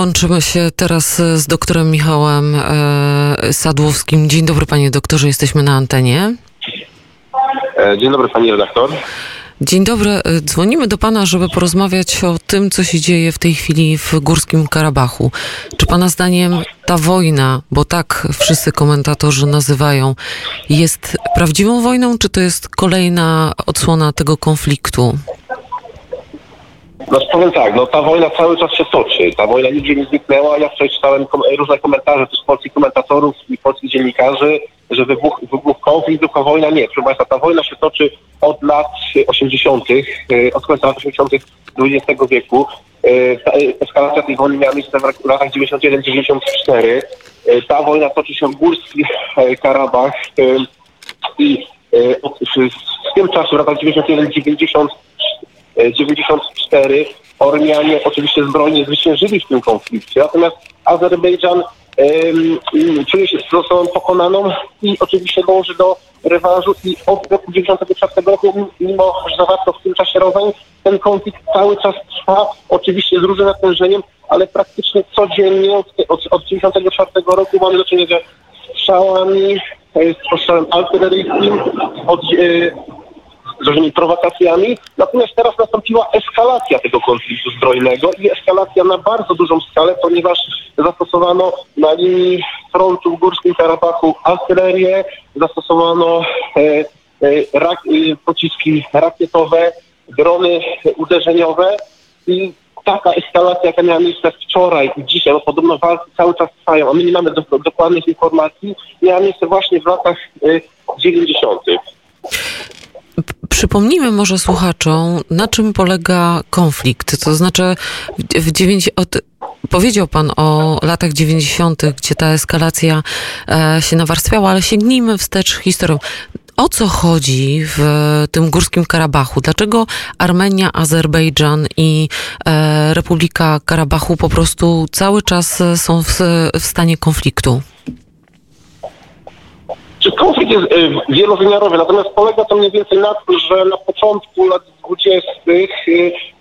Łączymy się teraz z doktorem Michałem e, Sadłowskim. Dzień dobry panie doktorze, jesteśmy na antenie. E, dzień dobry pani redaktor. Dzień dobry. E, dzwonimy do pana, żeby porozmawiać o tym, co się dzieje w tej chwili w Górskim Karabachu. Czy pana zdaniem ta wojna, bo tak wszyscy komentatorzy nazywają, jest prawdziwą wojną, czy to jest kolejna odsłona tego konfliktu? No powiem tak, no ta wojna cały czas się toczy. Ta wojna nigdzie nie zniknęła. Ja wczoraj czytałem kom różne komentarze też polskich komentatorów i polskich dziennikarzy, że wybuch, wybuch konflikt, wybuchła wojna. Nie, proszę Państwa, ta wojna się toczy od lat 80., e, od końca lat 80. XX wieku. E, eskalacja tej wojny miała miejsce w latach 91-94. E, ta wojna toczy się w Górski Karabach i w tym czasie, w latach 91-90 94 Ormianie oczywiście zbrojnie zwyciężyli w tym konflikcie, natomiast Azerbejdżan um, czuje się z osobą pokonaną i oczywiście dąży do rewanżu. I od roku 1994 roku, mimo że zawarto w tym czasie rozań, ten konflikt cały czas trwa, oczywiście z różnym natężeniem, ale praktycznie codziennie od, od, od 1994 roku mamy do czynienia z strzałami, e, z postrzałem artyleryjskim, od, e, z różnymi prowokacjami. Natomiast teraz nastąpiła eskalacja tego konfliktu zbrojnego i eskalacja na bardzo dużą skalę, ponieważ zastosowano na linii frontu w Górskim Karabachu artylerię, zastosowano e, e, rak, e, pociski rakietowe, drony uderzeniowe i taka eskalacja, jaka miała miejsce wczoraj i dzisiaj, bo podobno walki cały czas trwają, a my nie mamy do, dokładnych informacji, miała miejsce właśnie w latach y, 90. Przypomnijmy może słuchaczom, na czym polega konflikt. To znaczy, w dziewięć, od, powiedział Pan o latach 90., gdzie ta eskalacja e, się nawarstwiała, ale sięgnijmy wstecz historią. O co chodzi w tym Górskim Karabachu? Dlaczego Armenia, Azerbejdżan i e, Republika Karabachu po prostu cały czas są w, w stanie konfliktu? Czy konflikt jest y, wielowymiarowy, natomiast polega to mniej więcej na tym, że na początku lat 20. Y,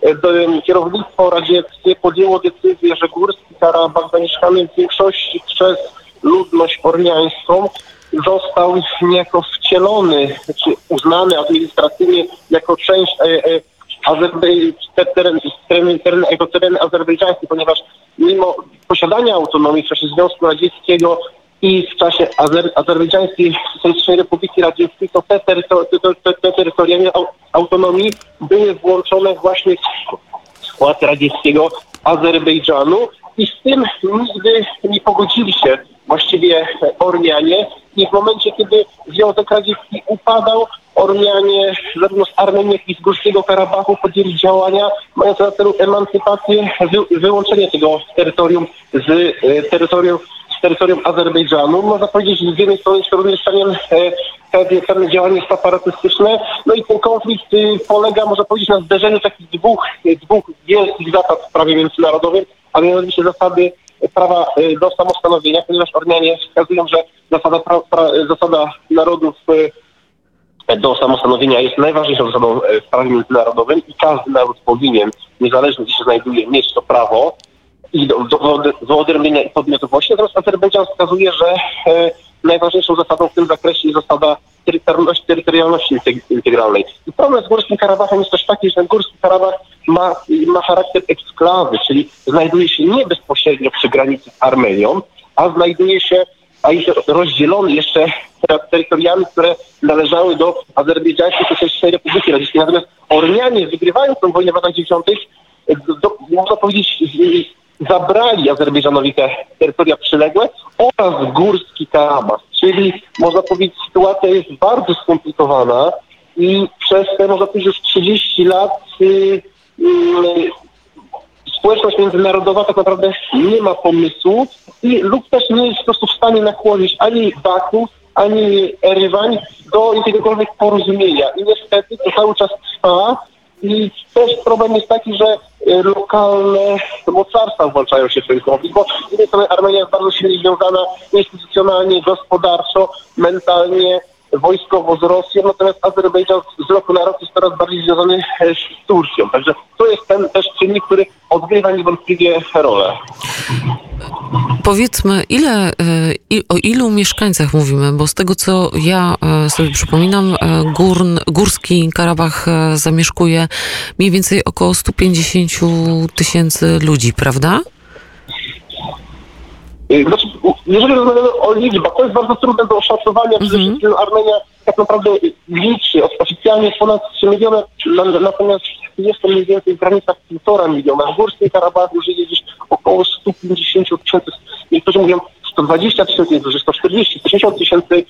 y, kierownictwo radzieckie podjęło decyzję, że Górski Karabach zamieszkany w większości przez ludność ormiańską został niejako wcielony, czy uznany administracyjnie jako część e, e, teren, teren azerbejdżański, ponieważ mimo posiadania autonomii w czasie Związku Radzieckiego i w czasie Azer Azerbejdżańskiej Socjalistycznej Republiki Radzieckiej to te, terytor te, te, te terytoria autonomii były włączone właśnie w skład radzieckiego Azerbejdżanu. I z tym nigdy nie pogodzili się właściwie Ormianie. I w momencie, kiedy Związek Radziecki upadał, Ormianie zarówno z Armenii, jak i z Górskiego Karabachu podjęli działania mające na celu emancypację, wy wyłączenie tego terytorium z e, terytorium terytorium Azerbejdżanu. Można powiedzieć, że z jednej strony jest również pewien, e, pewne działanie separatystyczne. No i ten konflikt y, polega, można powiedzieć, na zderzeniu takich dwóch, dwóch wielkich zasad w prawie międzynarodowym, a mianowicie zasady prawa y, do samostanowienia, ponieważ Ormianie wskazują, że zasada, pra, pra, zasada narodów y, do samostanowienia jest najważniejszą zasadą w prawie międzynarodowym i każdy naród powinien, niezależnie gdzie się znajduje, mieć to prawo i do, do, wyodrębnienia podmiotowości. Natomiast Azerbejdżan wskazuje, że e, najważniejszą zasadą w tym zakresie jest zasada terytorialności, terytorialności integralnej. I problem z Górskim Karabachem jest też taki, że Górski Karabach ma, ma charakter eksklawy, czyli znajduje się nie bezpośrednio przy granicy z Armenią, a znajduje się, a jest rozdzielony jeszcze terytoriami, które należały do Azerbejdżańskiej Socjalistycznej Republiki Radzieckiej. Natomiast Ormianie wygrywając tę wojnę w latach 90. Do, można powiedzieć, zabrali Azerbejdżanowi te terytoria przyległe oraz Górski Karabach. Czyli można powiedzieć, sytuacja jest bardzo skomplikowana i przez te, można powiedzieć, już 30 lat yy, społeczność międzynarodowa tak naprawdę nie ma pomysłu i lub też nie jest po prostu w stanie nakłonić ani Baku, ani Erywań do jakiegokolwiek porozumienia. I niestety to cały czas trwa i też problem jest taki, że y, lokalne mocarstwa włączają się w ten konflikt, bo z jednej strony Armenia jest bardzo silnie związana instytucjonalnie, gospodarczo, mentalnie, wojskowo z Rosją, natomiast Azerbejdżan z roku na rok jest coraz bardziej związany e, z Turcją. Także to jest ten też czynnik, który odgrywa niewątpliwie rolę. Powiedzmy, ile, y, o ilu mieszkańcach mówimy, bo z tego co ja y, sobie przypominam, y, Górn, Górski Karabach zamieszkuje mniej więcej około 150 tysięcy ludzi, prawda? Znaczy, jeżeli rozmawiamy o liczbach, to jest bardzo trudne do oszacowania. Przede mm -hmm. wszystkim Armenia tak naprawdę liczy oficjalnie ponad 3 miliony, natomiast jest to mniej więcej w granicach 1,5 miliona. W Górskim Karabachu żyje gdzieś około 150 tysięcy, niektórzy mówią 120 tysięcy, niektórzy 140, 160 tysięcy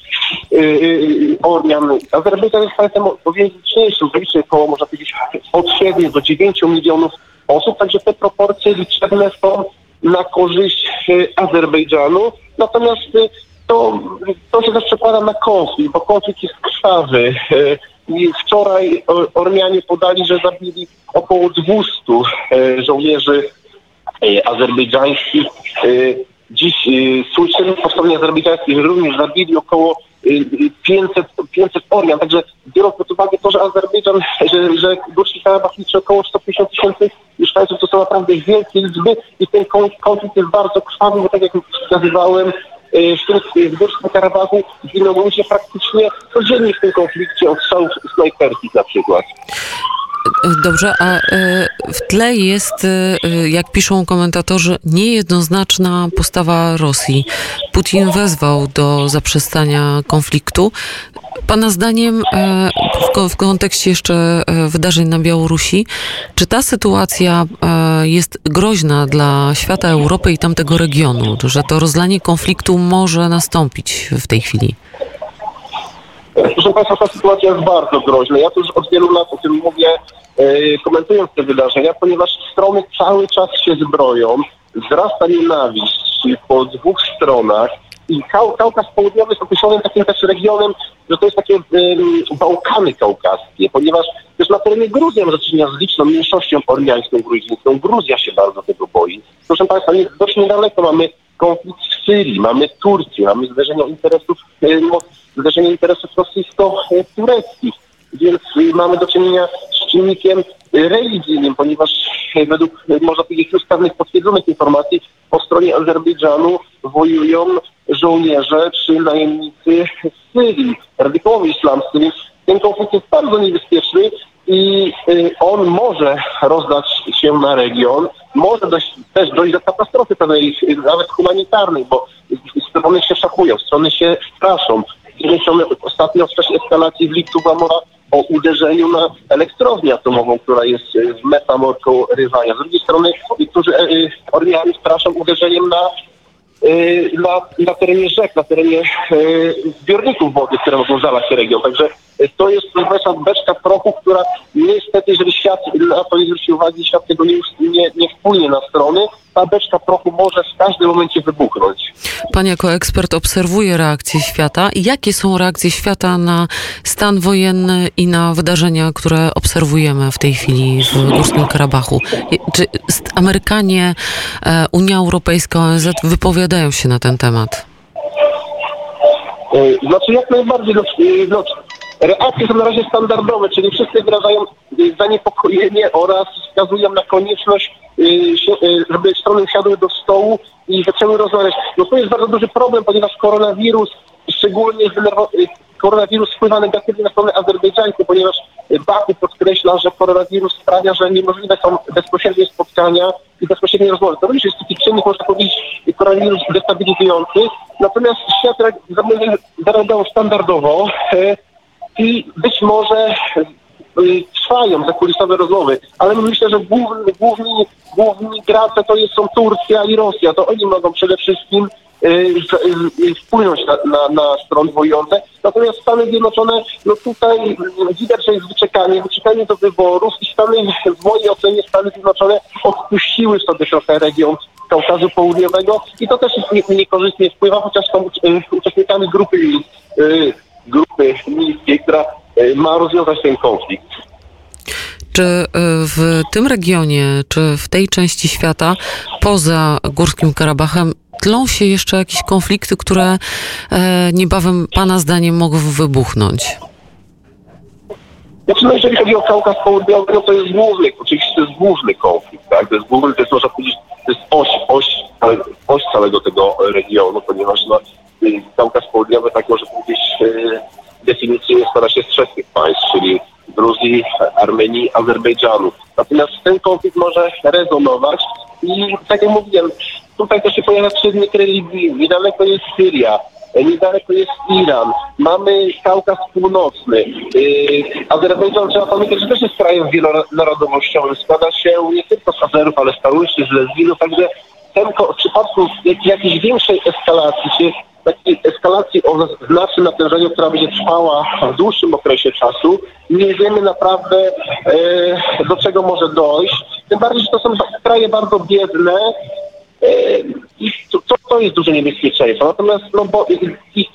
yy, Ormian. Azerbejdżan jest państwem o wiele liczniejszym, liczy około, można powiedzieć, od 7 do 9 milionów osób, także te proporcje liczebne są na korzyść Azerbejdżanu. Natomiast to, to się też przekłada na konflikt, bo konflikt jest krwawy. Wczoraj Ormianie podali, że zabili około 200 żołnierzy azerbejdżańskich. Dziś słyszymy po stronie azerbejdżańskiej, że również zabili około 500, 500 Ormian. Także biorąc pod uwagę to, że Azerbejdżan, że, że Górski Karabach liczy około 150 tysięcy mieszkańców, to są naprawdę wielkie liczby i ten konflikt jest bardzo krwawy, bo tak jak wskazywałem, w tym w Górskim Karabachu giną ludzie praktycznie codziennie w tym konflikcie od strzałów snajperskich na przykład. Dobrze, a e, w tle jest, e, jak piszą komentatorzy, niejednoznaczna postawa Rosji. Putin wezwał do zaprzestania konfliktu. Pana zdaniem, e, w kontekście jeszcze wydarzeń na Białorusi, czy ta sytuacja jest groźna dla świata Europy i tamtego regionu, że to rozlanie konfliktu może nastąpić w tej chwili? Proszę Państwa, ta sytuacja jest bardzo groźna. Ja już od wielu lat o tym mówię, yy, komentując te wydarzenia, ponieważ strony cały czas się zbroją, wzrasta nienawiść po dwóch stronach i Kau Kaukaz Południowy jest określony takim też regionem, że to jest takie yy, Bałkany kaukaskie, ponieważ też na terenie Gruzji mamy do czynienia z liczną mniejszością ormiańską, gruzińską. Gruzja się bardzo tego boi. Proszę Państwa, dość niedaleko mamy konflikt w Syrii, mamy Turcję, mamy zderzenie interesów, zderzenie interesów rosyjsko-tureckich, więc mamy do czynienia z czynnikiem religijnym, ponieważ według, można powiedzieć, już pewnych potwierdzonych informacji po stronie Azerbejdżanu wojują żołnierze czy najemnicy z Syrii, radykałowie islamscy, więc ten konflikt jest bardzo niebezpieczny i on może rozdać się na region, może dojść, też dojść do katastrofy pewnej, nawet humanitarnej, bo strony się szachują, strony się straszą. Z ostatnio w czasie eskalacji w lipcu była mowa o uderzeniu na elektrownię atomową, która jest w metamorką Rywania. Z drugiej strony niektórzy e, e, Ormianie straszą uderzeniem na Y, na, na terenie rzek, na terenie y, zbiorników wody, które mogą zalać region. Także to jest nasza beczka prochu, która niestety, jeżeli świat na to nie zwróci uwagi, świat tego nie, nie, nie wpłynie na strony, ta beczka prochu może w każdym momencie wybuchnąć. Pan jako ekspert obserwuje reakcje świata. Jakie są reakcje świata na stan wojenny i na wydarzenia, które obserwujemy w tej chwili w Górskim Karabachu? Czy Amerykanie, e, Unia Europejska, ONZ wypowiadają się na ten temat? E, znaczy jak najbardziej. No, reakcje są na razie standardowe, czyli wszyscy wyrażają zaniepokojenie oraz wskazują na konieczność, żeby strony siadły do stołu i zaczęły rozmawiać. No to jest bardzo duży problem, ponieważ koronawirus, szczególnie koronawirus wpływa negatywnie na stronę azerbejdżańską, ponieważ Baku podkreśla, że koronawirus sprawia, że niemożliwe są bezpośrednie spotkania i bezpośrednie rozmowy. To również jest taki czynnik, można powiedzieć, koronawirus destabilizujący. Natomiast świat zareagował standardowo e, i być może y, trwają zakulisowe rozmowy, ale myślę, że główni, główni, główni gracze to jest, są Turcja i Rosja. To oni mogą przede wszystkim wpłynąć na, na, na strony wojujące. Natomiast Stany Zjednoczone, no tutaj widać, że jest wyczekanie, wyczekanie do wyborów i Stany, w mojej ocenie Stany Zjednoczone odpuściły sobie trochę region Kaukazu Południowego i to też niekorzystnie wpływa, chociaż są uczestnikami grupy grupy miejskiej, która ma rozwiązać ten konflikt. Czy w tym regionie, czy w tej części świata, poza Górskim Karabachem, tlą się jeszcze jakieś konflikty, które e, niebawem Pana zdaniem mogą wybuchnąć? Znaczy, no jeżeli chodzi o Kaukaz Południowy, no to jest główny, oczywiście to jest główny konflikt, tak? To jest główny, to jest można powiedzieć, to jest oś, oś, oś całego tego regionu, ponieważ no, Kaukaz Południowy, tak może powiedzieć, y, definicyjnie składa się z trzech tych państw, czyli Gruzji, Armenii, Azerbejdżanu. Natomiast ten konflikt może rezonować i tak jak mówiłem, tutaj też się pojawia czynnik religijny. Niedaleko jest Syria, niedaleko jest Iran, mamy Kaukaz Północny. Yy, Azerbejdżan trzeba pamiętać, że też jest krajem wielonarodowościowym. Składa się nie tylko z Azerów, ale z Pałyszy, z Lezginów, także ten, w przypadku jakiejś większej eskalacji, czy takiej eskalacji o znacznym natężeniu, która będzie trwała w dłuższym okresie czasu, nie wiemy naprawdę e, do czego może dojść. Tym bardziej, że to są kraje bardzo biedne, e, i to, to jest duże niebezpieczeństwo. Natomiast no, bo,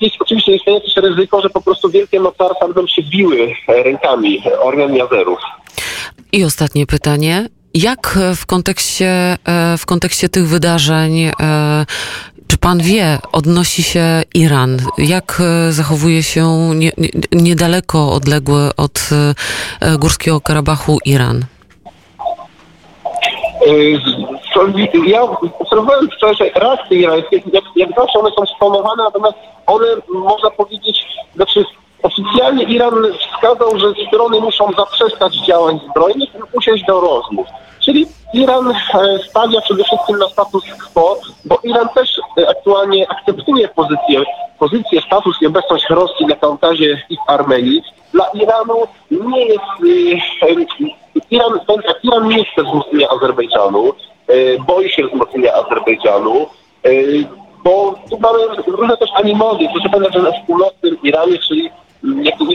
jest oczywiście istnieje też ryzyko, że po prostu wielkie mocarstwa będą się biły rękami Ormian i Azerów. I ostatnie pytanie. Jak w kontekście, e, w kontekście tych wydarzeń, e, czy pan wie, odnosi się Iran? Jak e, zachowuje się nie, nie, niedaleko odległy od Górskiego Karabachu Iran? Ja obserwowałem wczoraj reakcje irańskie, jak, jak zawsze one są sponowane, natomiast one, można powiedzieć, znaczy oficjalnie Iran wskazał, że strony muszą zaprzestać działań zbrojnych i usiąść do rozmów. Czyli Iran e, stawia przede wszystkim na status quo, bo Iran też e, aktualnie akceptuje pozycję, pozycję status i obecność Rosji na Kaukazie i w Armenii. Dla Iranu nie jest... E, Iran, Iran nie chce wzmocnienia Azerbejdżanu, boi się wzmocnienia Azerbejdżanu, bo tu mamy różne też animody. Proszę pamiętać, że na północnym Iranie, czyli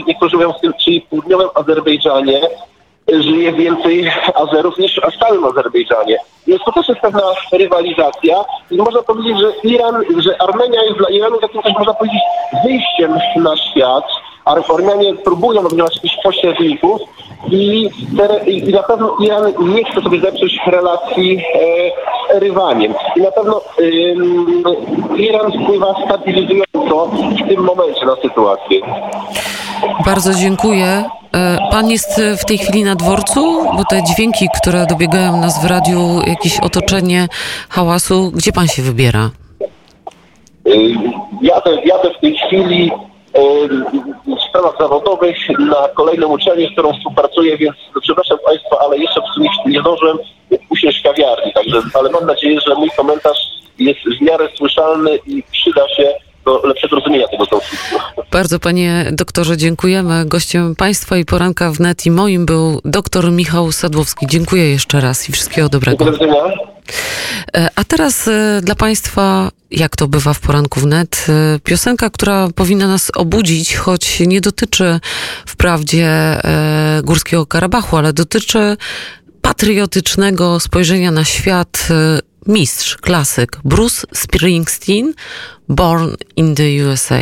niektórzy mówią w tym, czyli południowym Azerbejdżanie, żyje więcej Azerów niż w stałym Azerbejdżanie. Więc to też jest pewna rywalizacja i można powiedzieć, że Iran, że Armenia jest dla Iranu takim też można powiedzieć wyjściem na świat. Armenianie próbują organizować jakichś pośredników i, te, i, na pewno Iran nie chce sobie zepsuć relacji e, rywaliem. I na pewno e, Iran wpływa stabilizująco w tym momencie na sytuację. Bardzo dziękuję. E, pan jest w tej chwili na dworcu, bo te dźwięki, które dobiegają nas w radiu, jakieś otoczenie hałasu, gdzie pan się wybiera? E, jadę, jadę w tej chwili w sprawach zawodowych na kolejną uczelnię, z którą współpracuję, więc przepraszam Państwa, ale jeszcze w sumie nie zdążyłem usiąść w kawiarni, także, ale mam nadzieję, że mój komentarz jest w miarę słyszalny i przyda się do lepszego rozumienia tego konfliktu. Bardzo panie doktorze dziękujemy. Gościem państwa i poranka wnet i moim był doktor Michał Sadłowski. Dziękuję jeszcze raz i wszystkiego dobrego. Do widzenia. E, a teraz e, dla Państwa, jak to bywa w poranku wnet, e, piosenka, która powinna nas obudzić, choć nie dotyczy wprawdzie Górskiego Karabachu, ale dotyczy patriotycznego spojrzenia na świat mistrz, klasyk Bruce Springsteen, Born in the USA.